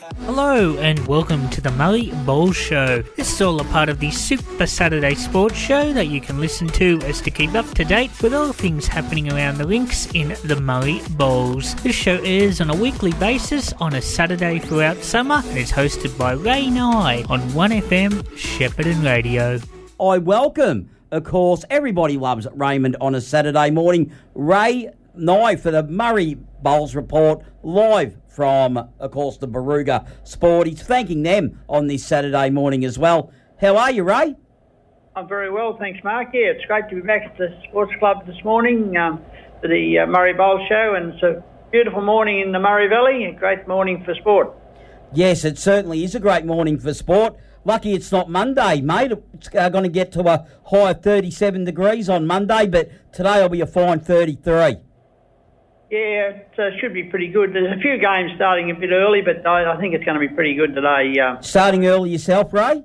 Hello and welcome to the Murray Bowl Show. This is all a part of the Super Saturday Sports Show that you can listen to as to keep up to date with all things happening around the links in the Murray Bowls. This show airs on a weekly basis on a Saturday throughout summer and is hosted by Ray Nye on 1FM Shepparton Radio. I welcome, of course, everybody loves Raymond on a Saturday morning. Ray Nye for the Murray Bowls Report live from, of course, the Barooga Sport. He's thanking them on this Saturday morning as well. How are you, Ray? I'm very well, thanks, Mark. Yeah, it's great to be back at the Sports Club this morning um, for the uh, Murray Bowl Show, and it's a beautiful morning in the Murray Valley. A great morning for sport. Yes, it certainly is a great morning for sport. Lucky it's not Monday, mate. It's uh, going to get to a high of 37 degrees on Monday, but today will be a fine 33. Yeah, it uh, should be pretty good. There's a few games starting a bit early, but I, I think it's going to be pretty good today. Uh, Starting early yourself, Ray?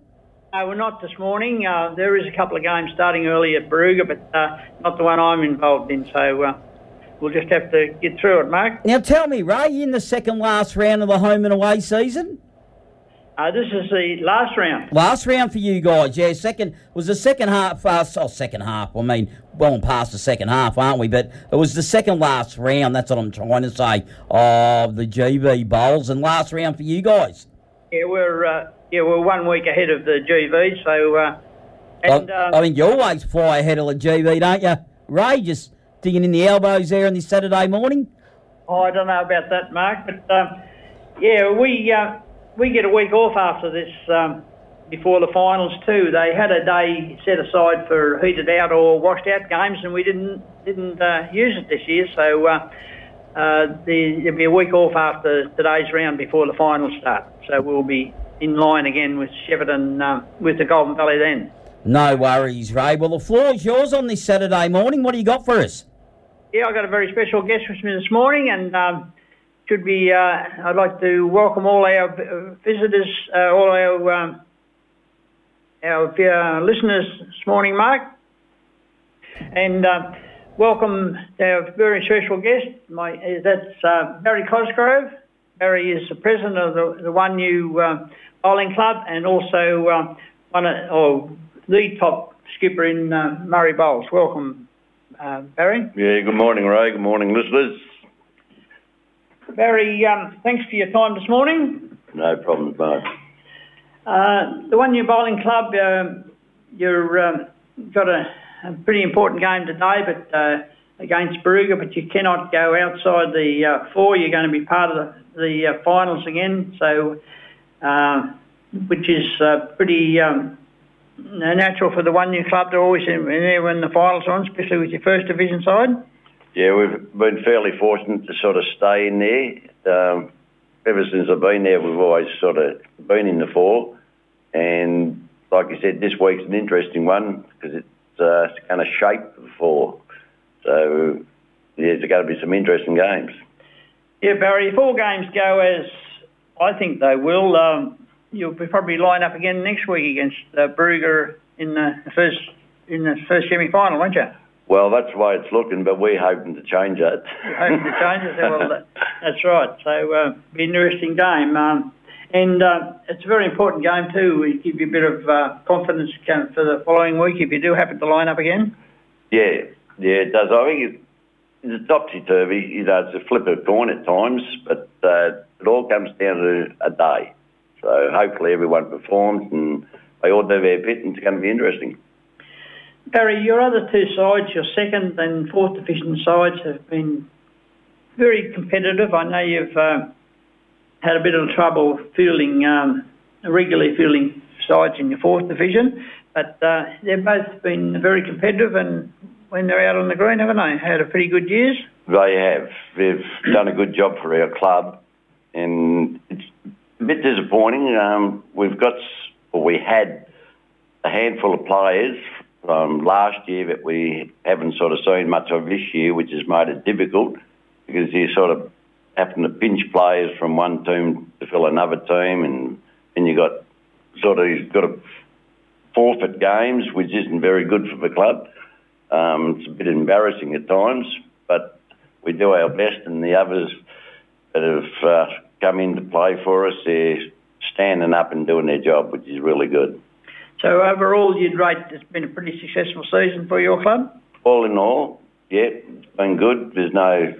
no, we're not this morning. Uh, there is a couple of games starting early at Barooga, but uh, not the one I'm involved in. So uh, we'll just have to get through it, Mark. Now tell me, Ray, you in the second last round of the home and away season? Uh, this is the last round. Last round for you guys, yeah. Second was the second half. Uh, oh, second half. I mean, well and past the second half, aren't we? But it was the second last round. That's what I'm trying to say of the GV bowls and last round for you guys. Yeah, we're uh, yeah we're one week ahead of the GV. So uh, and I, um, I mean, you always fly ahead of the GV, don't you? Ray, just digging in the elbows there on this Saturday morning. Oh, I don't know about that, Mark, but um, yeah, we uh, we get a week off after this um, before the finals too. They had a day set aside for heated out or washed out games, and we didn't didn't uh, use it this year. So uh, uh, the, there'll be a week off after today's round before the finals start. So we'll be in line again with Shepparton uh, with the Goulburn Valley then. No worries, Ray. Well, the floor's yours on this Saturday morning. What do you got for us? Yeah, I got a very special guest with me this morning, and um, should be. Uh, I'd like to welcome all our uh, visitors, uh, all our um, our uh, listeners this morning, Mark, and uh, welcome our very special guest. My that's Barry Cosgrove. Barry is the president of the, the Wunghnu Bowling Club, and also one of, or the top skipper in Murray Bowls. Welcome, Barry. Yeah, good morning, Ray. Good morning, listeners. Barry, um, thanks for your time this morning. No problems, mate. Uh, the Wunghnu Bowling Club, um you've um, got a, a pretty important game today, but uh, against Barooga, but you cannot go outside the uh, four. You're going to be part of the, the uh, finals again, so uh, which is uh, pretty um, natural for the Wunghnu Club to always in, in there when the finals are on, especially with your first division side. Yeah, we've been fairly fortunate to sort of stay in there. Um, ever since I've been there, we've always sort of been in the four. And like you said, this week's an interesting one because it's, uh, going to shape the four. So, yeah, there's going to be some interesting games. Yeah, Barry, if all games go as I think they will, um, you'll be probably line up again next week against uh, in the first in the first semi-final, won't you? Well, that's the way it's looking, but we're hoping to change that. Hoping to change it. Well, that's right. So, uh, be an interesting game. Um, and uh, it's a very important game too. We give you a bit of uh, confidence for the following week if you do happen to line up again. Yeah, yeah, it does. I think it, it's topsy turvy. You know, it's a flip of a coin at times, but uh, it all comes down to a day. So hopefully everyone performs and they all do their bit, and it's going to be interesting. Barry, your other two sides, your second and fourth division sides, have been very competitive. I know you've uh, had a bit of trouble fielding, um, regularly fielding sides in your fourth division, but uh, they've both been very competitive and when they're out on the green, haven't they? Had a pretty good years. They have. They've done a good job for our club, and it's a bit disappointing. Um, we've got, or we had, a handful of players from last year that we haven't sort of seen much of this year, which has made it difficult because you sort of having to pinch players from one team to fill another team, and and you got sort of you've got to forfeit games, which isn't very good for the club. Um, it's a bit embarrassing at times, but we do our best, and the others that have uh, come in to play for us, they're standing up and doing their job, which is really good. So overall, you'd rate it's been a pretty successful season for your club? All in all, yeah, it's been good. There's no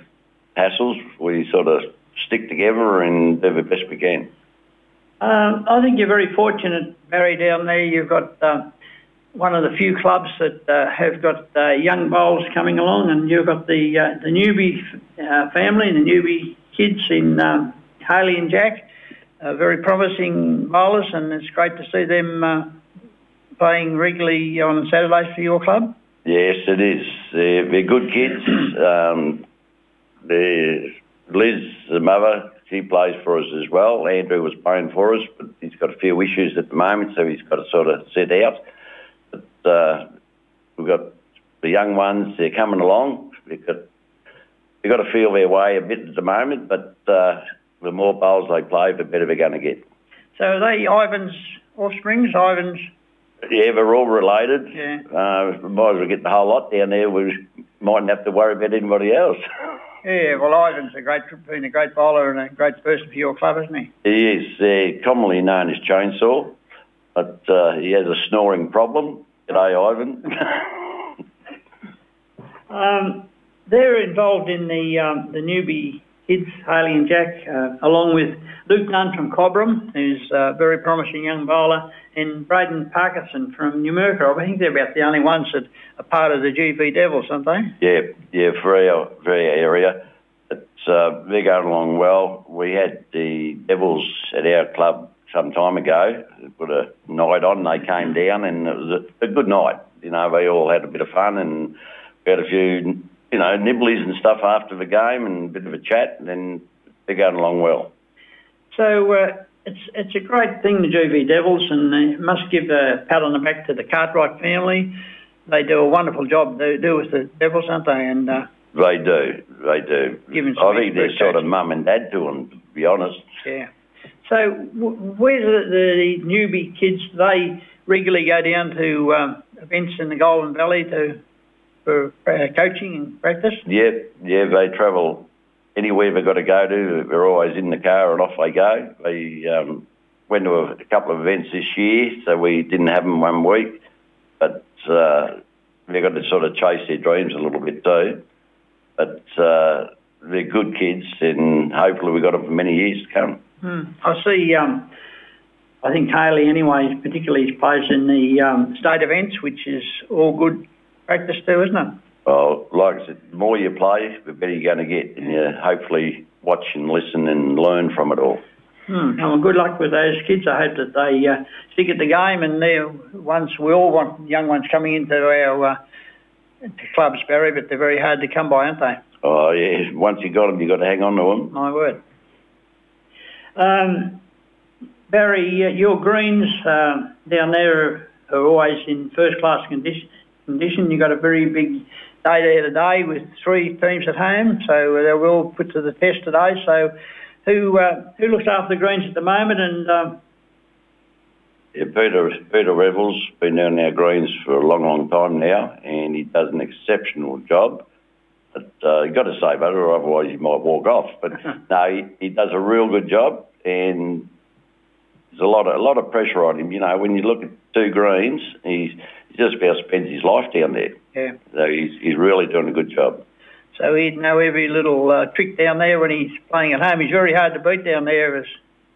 hassles. We sort of stick together and do the best we can. Um, I think you're very fortunate, Barry, down there. You've got uh, one of the few clubs that uh, have got uh, young bowls coming along, and you've got the uh, the newbie uh, family, and the newbie kids in um, Haley and Jack, uh, very promising bowlers, and it's great to see them uh, playing regularly on Saturdays for your club. Yes, it is. They're, they're good kids. Um, Liz, the mother, she plays for us as well. Andrew was playing for us, but he's got a few issues at the moment, so he's got to sort of set out. But uh, we've got the young ones, they're coming along. They've got, they've got to feel their way a bit at the moment, but uh, the more bowls they play, the better they're going to get. So are they Ivan's offsprings, Ivan's Yeah, they're all related. Yeah. Uh, might as well get the whole lot down there. We mightn't have to worry about anybody else. Yeah, well, Ivan's a great, been a great bowler and a great person for your club, isn't he? He is uh, commonly known as Chainsaw, but uh, he has a snoring problem. G'day, Ivan. Um, they're involved in the um, the newbie kids, Haley and Jack, uh, along with Luke Nunn from Cobram, who's a very promising young bowler, and Braden Parkinson from Numurkah. I think they're about the only ones that are part of the GV Devils, aren't they? yeah, yeah, for our, area. It's, uh, they're going along well. We had the Devils at our club some time ago, put a night on, they came down and it was a, a good night. You know, they all had a bit of fun and we had a few, you know, nibblies and stuff after the game and a bit of a chat and then they're going along well. So uh, it's it's a great thing, the GV Devils, and they must give a pat on the back to the Cartwright family. They do a wonderful job. They do with the Devils, aren't they? And uh, They do, they do. I think they're sort of mum and dad to them, to be honest. yeah. So w- where the, the newbie kids? They regularly go down to um, events in the Goulburn Valley to for uh, coaching and practice? Yeah, yeah, they travel anywhere they've got to go to. They're always in the car and off they go. They um, went to a, a couple of events this year, so we didn't have them one week, but uh, they've got to sort of chase their dreams a little bit too. But uh, they're good kids, and hopefully we've got them for many years to come. Hmm. I see. Um, I think Haley, anyway, particularly plays in the um, state events, which is all good practice too, isn't it? Well, like I said, the more you play, the better you're going to get, and you hopefully watch and listen and learn from it all. Hmm. Well, good luck with those kids. I hope that they uh, stick at the game, and they're ones we all want young ones coming into our uh, clubs, Barry, but they're very hard to come by, aren't they? Oh yeah, once you got them, you got to hang on to them. My word. Um, Barry, uh, your greens uh, down there are always in first class condition. Condition. You got a very big day there today with three teams at home, so they will put to the test today. So, who uh, who looks after the greens at the moment? And um, Yeah, Peter Peter Revels been down our greens for a long, long time now, and he does an exceptional job. But uh, you got to say that, or otherwise you might walk off. But no, he, he does a real good job, and there's a lot of a lot of pressure on him. You know, when you look at two greens, he's just about spends his life down there. yeah, So he's he's really doing a good job. so he'd know every little uh, trick down there when he's playing at home. He's very hard to beat down there. As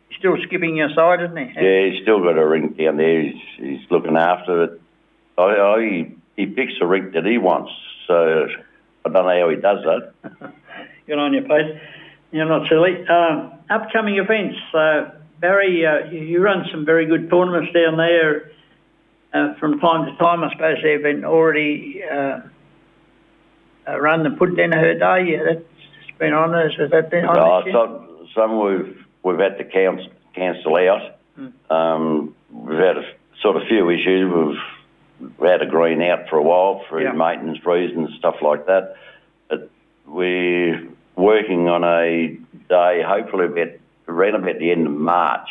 he's still skipping your side, isn't he? Yeah, he's still got a rink down there. He's, he's looking after it. I, I, he, he picks a rink that he wants. So I don't know how he does that. Good on you, Pete. You're not silly. Um, upcoming events. Uh, Barry, uh, you run some very good tournaments down there uh, from time to time. I suppose they've been already uh, uh, run the put down her day. Yeah, that's been on. Has has that been on No, some, some we've we've had to cancel, cancel out. Um, we've had a sort of few issues. We've we had a green out for a while for Yeah. maintenance reasons stuff like that. But we're working on a day, hopefully about around about the end of March,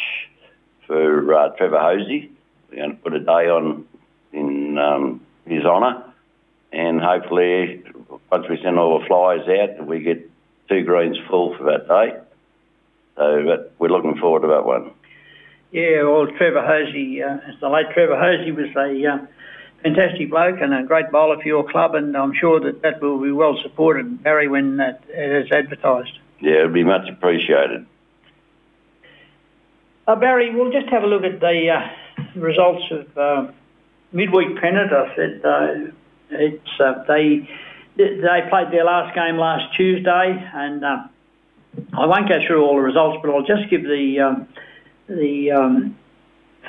for uh, Trevor Hosey. We're going to put a day on in um, his honour, and hopefully once we send all the flyers out, we get two greens full for that day. So but we're looking forward to that one. Yeah, well, Trevor Hosey, uh, the late Trevor Hosey was a uh, fantastic bloke and a great bowler for your club, and I'm sure that that will be well supported, Barry, when that it is advertised. Yeah, it'd be much appreciated. Uh, Barry, we'll just have a look at the uh, results of uh, midweek pennant. I said uh, it's uh, they they played their last game last Tuesday, and uh, I won't go through all the results, but I'll just give the um, the um,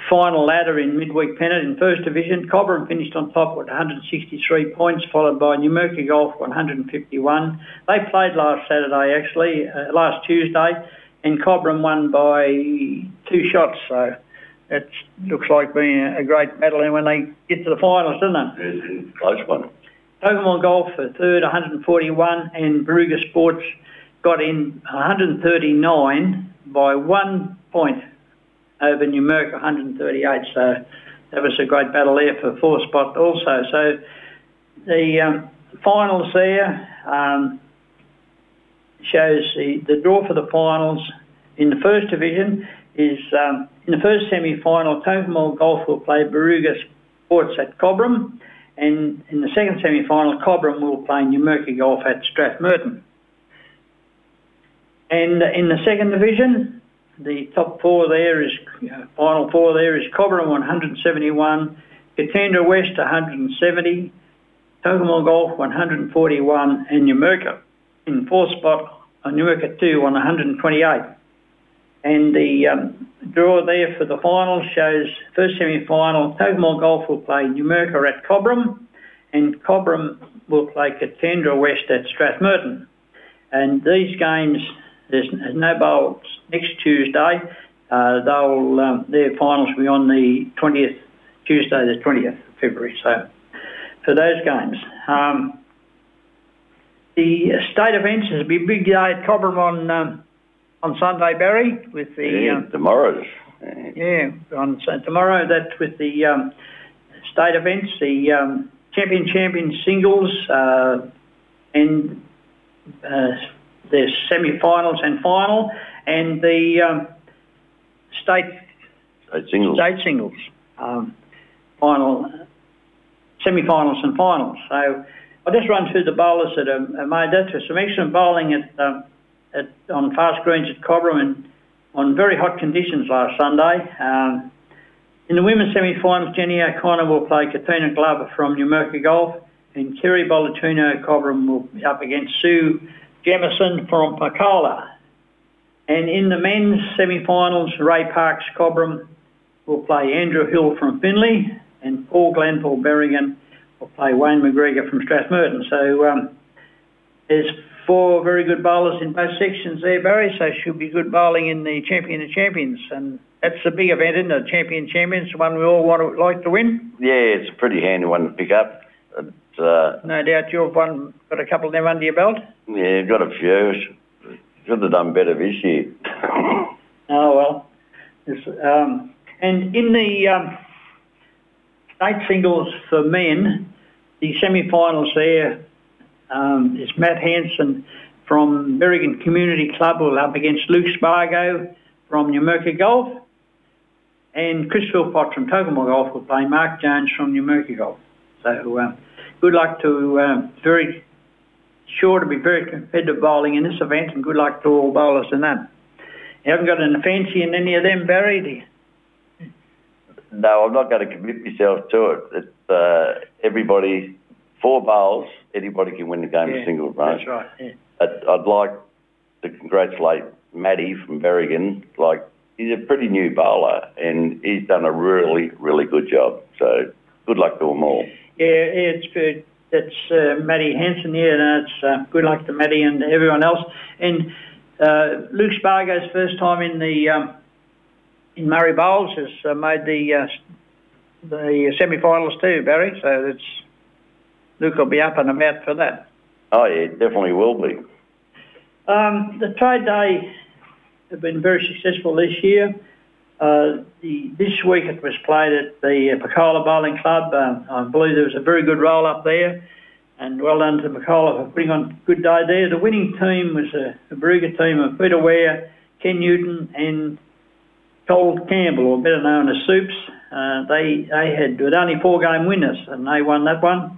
final ladder in midweek pennant in first division. Cobram finished on top with 163 points, followed by Numurkah Golf 151. They played last Saturday, actually, uh, last Tuesday, and Cobram won by two shots. So it looks like being a great battle and when they get to the finals, doesn't it? It's a close one. Tocumwal Golf for third, 141, and Barooga Sports got in 139 by one point over Numurkah 138. So that was a great battle there for fourth spot also. So the um, finals there um, shows the, the draw for the finals in the first division is um, in the first semi-final, Tocumwal Golf will play Barooga Sports at Cobram, and in the second semi-final, Cobram will play Numurkah Golf at Strathmerton. And in the second division, the top four there is, uh, final four there is Cobram 171, Katandra West 170, Tocumwal Golf 141, and Numurkah in fourth spot, Numurkah 2 on 128. And the um, draw there for the final shows first semi-final, Tocumwal Golf will play Numurkah at Cobram, and Cobram will play Katandra West at Strathmerton. And these games, there's, no bowls next Tuesday. Uh, they'll um, their finals will be on the 20th, Tuesday the 20th of February. So for those games. Um, the state events is a big, big day at Cobram on um, on Sunday, Barry, with the Yeah, um, tomorrow's. yeah on so tomorrow. That's with the um, state events, the um, champion champion singles, uh, and uh, the semi-finals and final, and the um, state State singles. state singles um, final, semi-finals and finals. So I'll just run through the bowlers that are, are made. That was some excellent bowling at, um, at on fast greens at Cobram and on very hot conditions last Sunday. Um, in the women's semi-finals, Jenny O'Connor will play Katina Glover from Numurkah Golf, and Kerry Bolatuno Cobram will be up against Sue Jemison from Picola. And in the men's semi-finals, Ray Parks Cobram will play Andrew Hill from Finley, and Paul Glenville Berrigan will play Wayne McGregor from Strathmerton. So um, there's four very good bowlers in both sections there, Barry, so should be good bowling in the Champion of Champions. And that's a big event, isn't it? Champion Champions, the one we all want to like to win. Yeah, it's a pretty handy one to pick up. Uh, No doubt you've won, got a couple of them under your belt. yeah, I've got a few. Should have done better this year. Oh well. Um, and in the um, state singles for men, the semi-finals there um, is Matt Hanson from Berrigan Community Club will up against Luke Spargo from Numurkah Golf, and Chris Philpott from Tocumwal Golf will play Mark Jones from Numurkah Golf. So uh, good luck to um, very sure to be very competitive bowling in this event, and good luck to all bowlers in that. You haven't got any fancy in any of them, Barry? no, I'm not going to commit myself to it. It's uh, everybody, four bowls, anybody can win the game of singles, mate. That's right. Yeah. I'd, I'd like to congratulate Matty from Berrigan. Like, he's a pretty new bowler and he's done a really, really good job. So, good luck to them all. Yeah, yeah, it's good. That's uh, Matty Hanson here, and it's uh, good luck to Matty and everyone else. And uh, Luke Spargo's first time in the um, in Murray Bowls has uh, made the uh, the semi-finals too, Barry. So it's Luke will be up and about for that. Oh, yeah, definitely will be. Um, the trade day have been very successful this year. Uh, the, this week it was played at the uh, Picola Bowling Club. Uh, I believe there was a very good roll up there, and well done to Picola for putting on a good day there. The winning team was a, a Barooga team of Peter Ware, Ken Newton and Cold Campbell, or better known as Soups. Uh, they they had with only four game winners, and they won that one.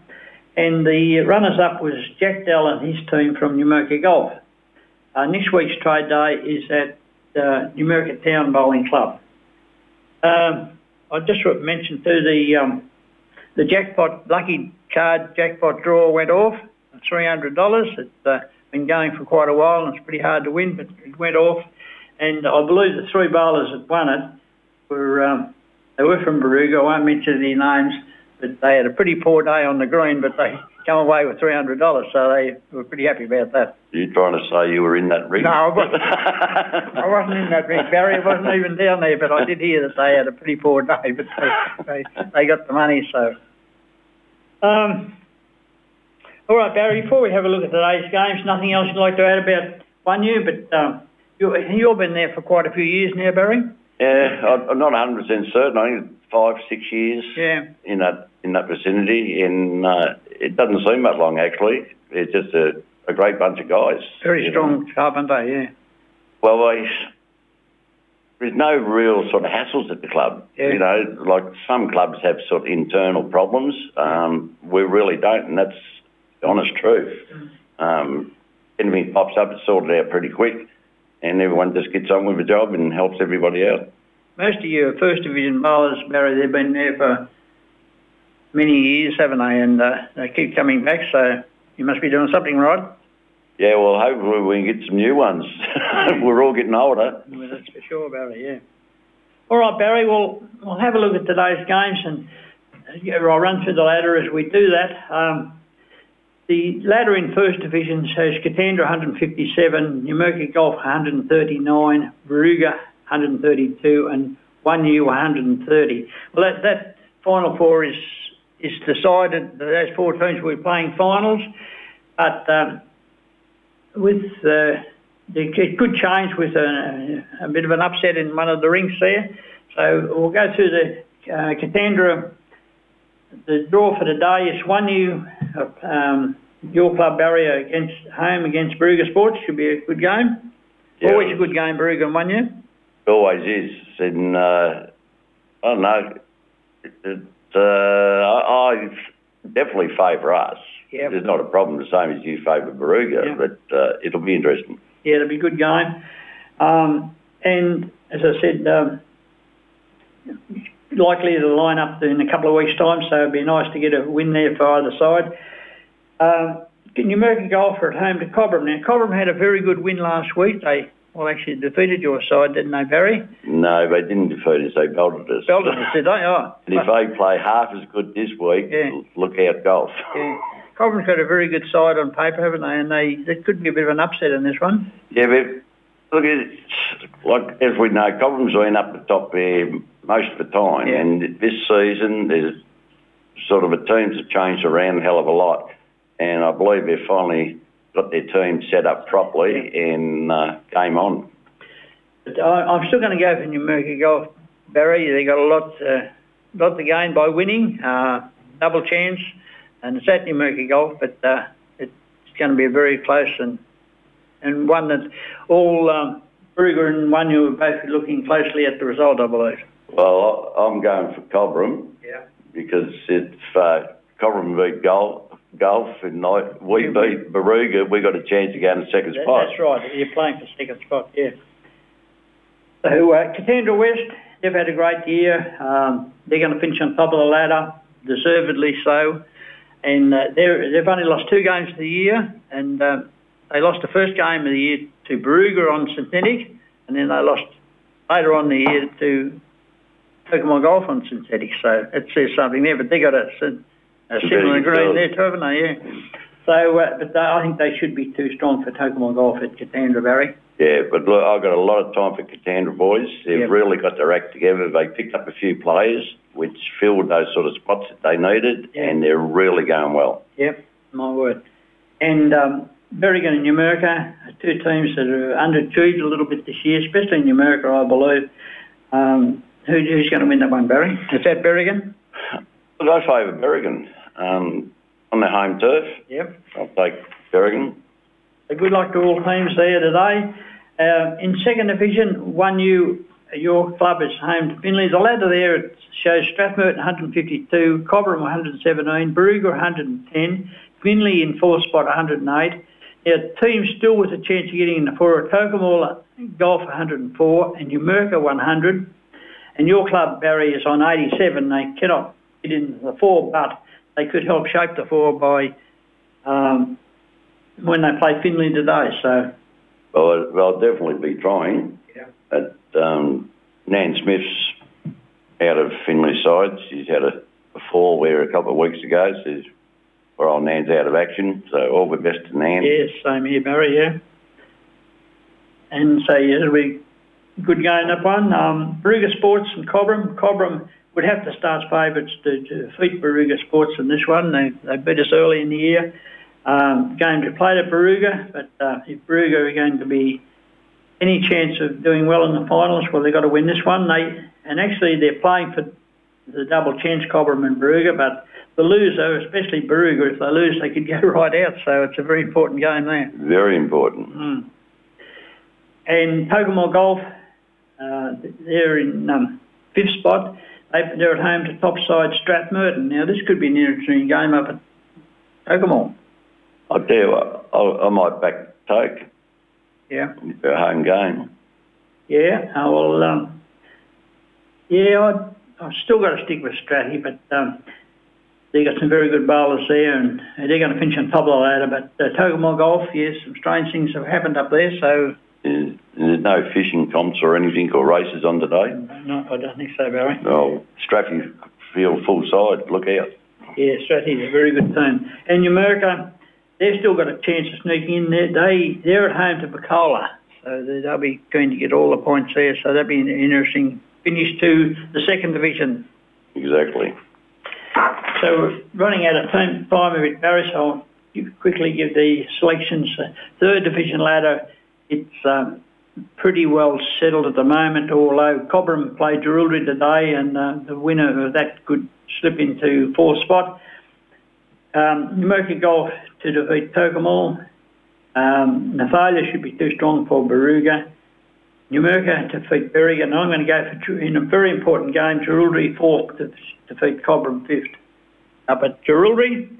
And the runners up was Jack Dell and his team from Numurkah Golf. Uh, next week's trade day is at uh, Numurkah Town Bowling Club. Um, I just mentioned to too the um, the jackpot lucky card jackpot draw went off. Three hundred dollars. It's uh, been going for quite a while, and it's pretty hard to win, but it went off. And I believe the three bowlers that won it were um, they were from Barooga. I won't mention their names, they had a pretty poor day on the green, but they come away with three hundred dollars, so they were pretty happy about that. You trying to say you were in that ring? No, I wasn't. I wasn't in that ring, Barry. I wasn't even down there, but I did hear that they had a pretty poor day, but they they, they got the money. So, um, all right, Barry. Before we have a look at today's games, nothing else you'd like to add about Wunghnu, but um, you you've been there for quite a few years now, Barry. Yeah, I'm not 100 percent certain. I think five, six years Yeah. in that in that vicinity, and uh, it doesn't seem that long actually. It's just a, a great bunch of guys. Very strong, sharp, aren't they? Yeah. Well, they, there's no real sort of hassles at the club. Yeah. You know, like some clubs have sort of internal problems. Um, we really don't, and that's the honest truth. Um, anything pops up, it's sorted out pretty quick, and everyone just gets on with the job and helps everybody out. Most of your first division bowlers, Barry, they've been there for many years, haven't they? And uh, they keep coming back, so you must be doing something right. Yeah, well, hopefully we can get some new ones. We're all getting older. Well, that's for sure, Barry, yeah. All right, Barry, well, we'll have a look at today's games and uh, I'll run through the ladder as we do that. Um, the ladder in First Division has Katandra 157, Numurkah Golf 139, Barooga 132 and Wunghnu 130. Well, that, that final four is is decided. Those four teams will be playing finals, but um, with uh, it could change with a, a bit of an upset in one of the rinks there. So we'll go through the uh, Katandra. The draw for today is Wunghnu, um, your club barrier against home against Barooga Sports should be a good game. Yeah. Always a good game, Barooga and one U. Always is. And, uh, I don't know. It, uh, I, I definitely favour us. Yep. There's not a problem the same as you favour Barooga, Yep. but uh, it'll be interesting. Yeah, it'll be a good game. Um, and as I said, um, likely to line up in a couple of weeks' time, so it'd be nice to get a win there for either side. Um, Numurkah Golfer at home to Cobram. Now, Cobram had a very good win last week. They, well, actually defeated your side, didn't they, Barry? No, they didn't defeat us. They belted us. Belted us, did they? Oh. And if they play half as good this week, Yeah. look out golf. Yeah. Cobram's got a very good side on paper, haven't they? And they, there could be a bit of an upset in this one. Yeah, but look, it's, like as we know, Cobram's been up the top there most of the time, Yeah. and this season there's sort of the teams have changed around a hell of a lot, and I believe they're finally got their team set up properly and uh, game on. I'm still going to go for Numurkah Golf, Barry. They got a lot, uh, lot to gain by winning, uh, double chance, and it's at Numurkah Golf, but uh, it's going to be a very close and and one that all um, Barooga and Wunghnu are both looking closely at the result, I believe. Well, I'm going for Cobram Yeah. because if uh, Cobram beat golf, golf and like we beat Barooga, we got a chance to go in the second That, spot. that's right. You're playing for second spot, yeah. So, uh, Katandra West, they've had a great year. Um, they're going to finish on top of the ladder, deservedly so. And uh, they've only lost two games of the year, and uh, they lost the first game of the year to Barooga on synthetic, and then they lost later on the year to Tocumwal Golf on synthetic. So it says something there, but they got a, a similar green there too, haven't they? Yeah. So, uh, but they, I think they should be too strong for Tocumwal Golf at Katandra, Barry. Yeah, but look, I've got a lot of time for Katandra boys. They've Yep. really got their act together. They picked up a few players which filled those sort of spots that they needed, Yeah. and they're really going well. Yep, my word. And um, Berrigan and Numurkah, two teams that are underachieved a little bit this year, especially in Numurkah, I believe. Um, who, who's going to win that one, Barry? Is that Berrigan? I favour Berrigan um, on their home turf. Yep. I'll take Berrigan. So good luck to all teams there today. Uh, in second division, Wunghnu your club is home to Finley. The ladder there it shows Strathmerton 152, Cobram 117, Barooga 110, Finley in fourth spot 108. Now, teams still with a chance of getting in the four are Tocumwal Golf 104 and Numurkah 100. And your club, Barry, is on 87. They cannot get in the four, but they could help shape the four by um, when they play Finley today. So, Well, they'll definitely be trying. Yeah. At, um, Nan Smith's out of Finley side. She's had a, a fall there a couple of weeks ago. So she's- poor old Nan's out of action. So all the best to Nan. Yes, same here, Barry, yeah. And so, yeah, it'll be good going up one. Um, Sports and Cobram. Cobram would have to start favourites to, to defeat Barooga Sports in this one. They, they beat us early in the year. Um, game to play at Barooga, but uh, if Barooga are going to be any chance of doing well in the finals, well, they've got to win this one. They And actually, they're playing for the double chance, Cobram and Barooga, but the loser, especially Barooga, if they lose, they could go right out. So it's a very important game there. Very important. Mm. And Tocumwal Golf, uh, they're in um, fifth spot. They, they're at home to topside Strathmerton. Now, this could be an interesting game up at Tocumwal. I'll tell you what, I, I might back Toke Yeah. for a home game. Yeah, well, um, yeah, I, I've still got to stick with Stratty, but um, they've got some very good bowlers there, and they're going to finish on top of the ladder. But uh, Tocumwal Golf, yes, some strange things have happened up there, so There's, no fishing comps or anything or races on today. no, I don't think so, Barry. No, Straffy field full side. Look out. Yeah, Stratty's a very good team. And Numurkah, they've still got a chance of sneaking in there. They, they're at home to Picola, so they- they'll be going to get all the points there, so that'll be an interesting finish to the second division. Exactly. So we're running out of time, time a bit, Barry, so I'll quickly give the selections. Uh, Third division ladder, it's um, pretty well settled at the moment, although Cobram played Jerilderie today and uh, the winner of that could slip into fourth spot. Um, Numurkah Golf to defeat Tocumwal. Um, Nathalia should be too strong for Barooga. Numurkah to defeat Berrigan. I'm going to go for, in a very important game, Jerilderie fourth to defeat Cobram fifth up at Jerilderie.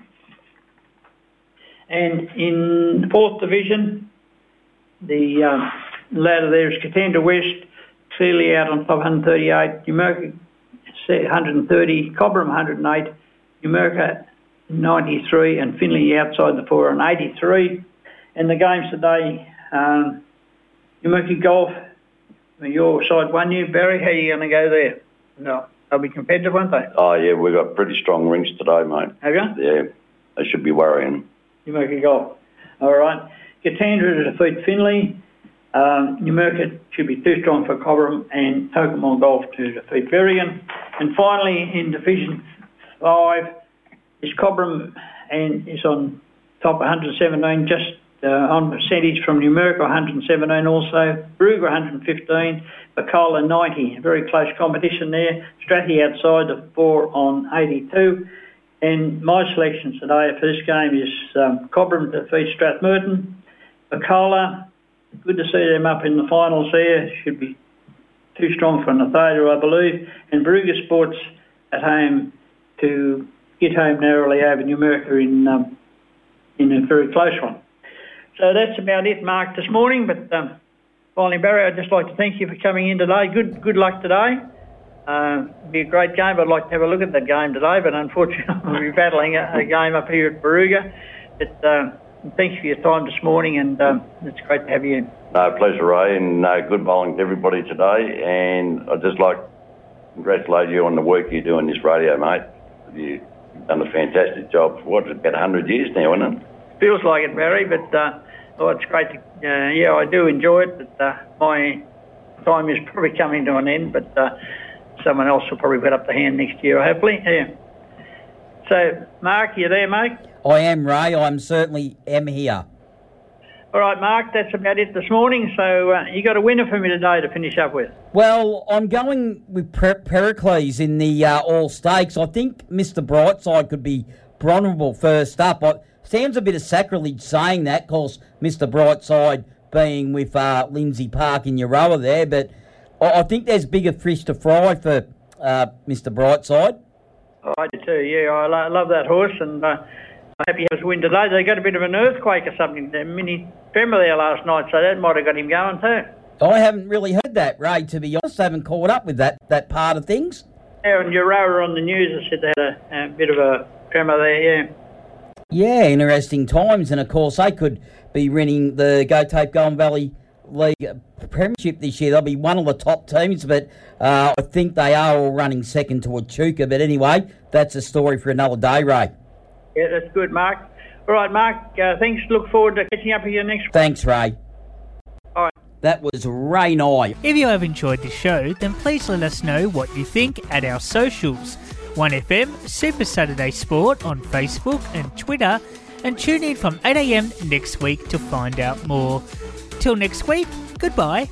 And in fourth division, the um, ladder there is Katandra West, clearly out on top 138, Numurkah 130, Cobram 108, Numurkah 93, and Finley outside the four on 83. And the games today, um, Numurkah Golf, your side Wunghnu, Barry. How are you going to go there? No, they'll be competitive, won't they? Oh, yeah, we've got pretty strong rings today, mate. Have you? Yeah, they should be worrying. You make a goal. All right. Katandra to defeat Finley. Um, Numurkah should be too strong for Cobram and Tocumwal Golf to defeat Berrigan. And finally, in Division 5, is Cobram and is on top 117, just uh, on percentage from Numurkah 117 also, Barooga 115, Picola 90. Very close competition there. Stratty outside the four on 82. And my selections today for this game is um, Cobram to defeat Strathmerton. Picola, good to see them up in the finals there. Should be too strong for Nathalia, I believe. And Barooga Sports at home to get home narrowly over Numurkah in, um, in a very close one. So that's about it, Mark, this morning. But um, finally, Barry, I'd just like to thank you for coming in today. Good, good luck today. Uh, be a great game. I'd like to have a look at the game today, but unfortunately, we'll be battling a, a game up here at Barooga. But uh, thanks for your time this morning, and um, it's great to have you. No, pleasure, Ray, and uh, good bowling to everybody today. And I'd just like to congratulate you on the work you do in this radio, mate. You've done a fantastic job. What, about 100 years now, isn't it? Feels like it, Barry, but uh, oh, it's great to. Uh, yeah, I do enjoy it, but uh, my time is probably coming to an end. But uh, someone else will probably put up the hand next year, hopefully. Yeah. So, Mark, you there, mate? I am Ray. I'm certainly am here. All right, Mark, that's about it this morning. So uh, you got a winner for me today to finish up with. Well, I'm going with per- Pericles in the uh, Orr Stakes. I think Mr. Brightside could be vulnerable first up. I, sounds a bit of sacrilege saying that, because Mr. Brightside being with uh, Lindsay Park in Euroa there, but I, I think there's bigger fish to fry for uh, Mr. Brightside. I do too, yeah. I lo- love that horse and uh, I hope he has a win today. They got a bit of an earthquake or something. The mini tremor there last night, so that might have got him going too. I haven't really heard that, Ray, to be honest. I haven't caught up with that, that part of things. Yeah, and rower on the news I said they had a, a bit of a tremor there, yeah. Yeah, interesting times. And of course, they could be winning the Go Tape Goulburn Valley League Premiership this year. They'll be one of the top teams, but uh, I think they are all running second to Echuca. But anyway, that's a story for another day, Ray. Yeah, that's good, Mark. All right, Mark, uh, thanks. Look forward to catching up with you next. Thanks, Ray. All right. That was Ray Nye. If you have enjoyed the show, then please let us know what you think at our socials 1FM Super Saturday Sport on Facebook and Twitter, and tune in from 8am next week to find out more. Till next week, goodbye.